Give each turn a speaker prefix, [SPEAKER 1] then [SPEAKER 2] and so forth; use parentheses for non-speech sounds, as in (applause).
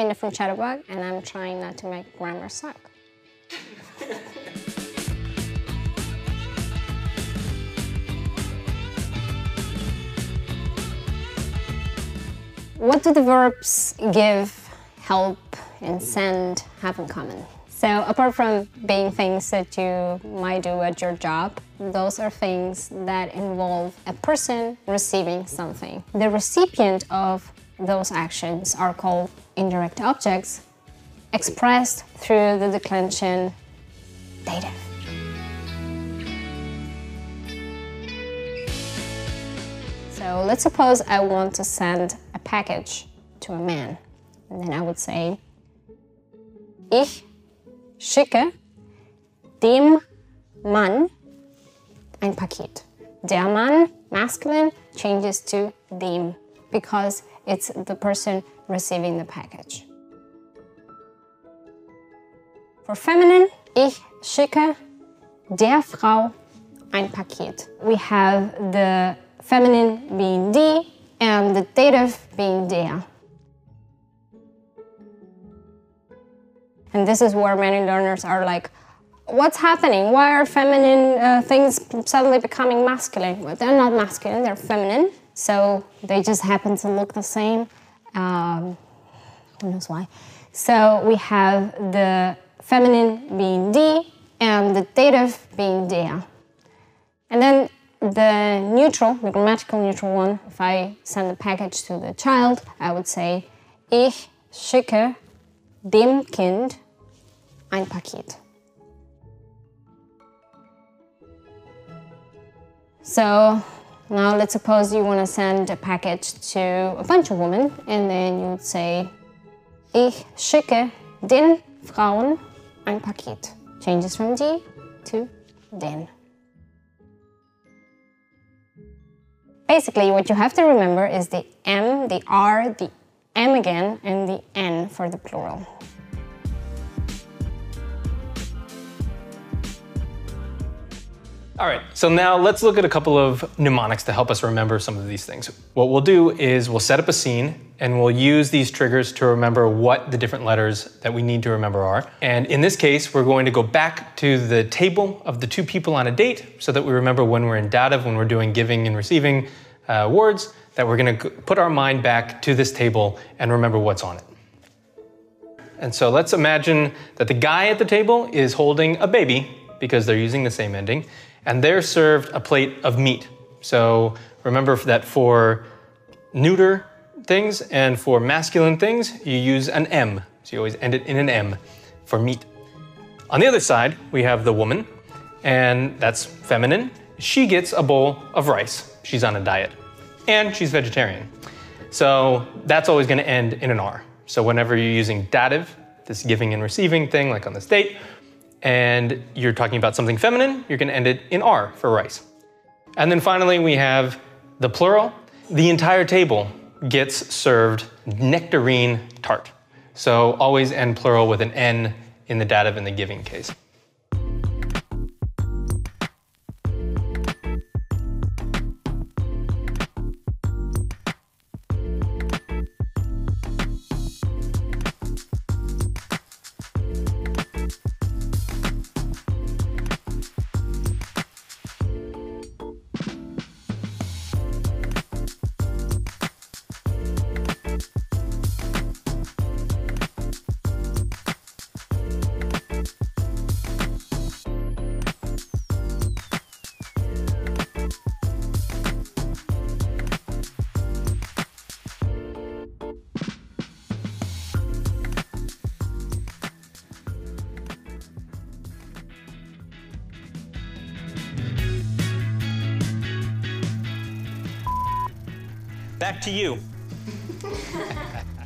[SPEAKER 1] I'm in from Chatterbug, and I'm trying not to make grammar suck. what do the verbs give, help, and send have in common? So apart from being things that you might do at your job, those are things that involve a person receiving something. The recipient of those actions are called indirect objects, expressed through the declension dative. So let's suppose I want to send a package to a man. And then I would say, Ich schicke dem Mann ein Paket. Der Mann, masculine, changes to dem because it's the person receiving the package. For feminine, ich schicke der Frau ein Paket. We have the feminine being die and the dative being der. And this is where many learners are like, what's happening? Why are feminine uh, things suddenly becoming masculine? Well, they're not masculine, they're feminine. So they just happen to look the same. Um, who knows why? So we have the feminine being die and the dative being der. And then the neutral, the grammatical neutral one, if I send a package to the child, I would say, ich schicke dem Kind ein Paket. So now let's suppose you want to send a package to a bunch of women and then you would say, ich schicke den Frauen ein Paket. Changes from die to den. Basically, what you have to remember is the M, the R, the M again, and the N for the plural.
[SPEAKER 2] All right, so now let's look at a couple of mnemonics to help us remember some of these things. What we'll do is we'll set up a scene and we'll use these triggers to remember what the different letters that we need to remember are. And in this case, we're going to go back to the table of the two people on a date so that we remember when we're in dative, when we're doing giving and receiving uh, words, that we're gonna put our mind back to this table and remember what's on it. And so let's imagine that the guy at the table is holding a baby because they're using the same ending and they're served a plate of meat. So remember that for neuter things and for masculine things, you use an M. So you always end it in an M for meat. On the other side, we have the woman, and that's feminine. She gets a bowl of rice. She's on a diet, and she's vegetarian. So that's always going to end in an R. So whenever you're using dative, this giving and receiving thing, like on this date, and you're talking about something feminine, you're gonna end it in R for rice. And then finally, we have the plural. The entire table gets served nectarine tart. So always end plural with an N in the dative in the giving case. Back to you. (laughs)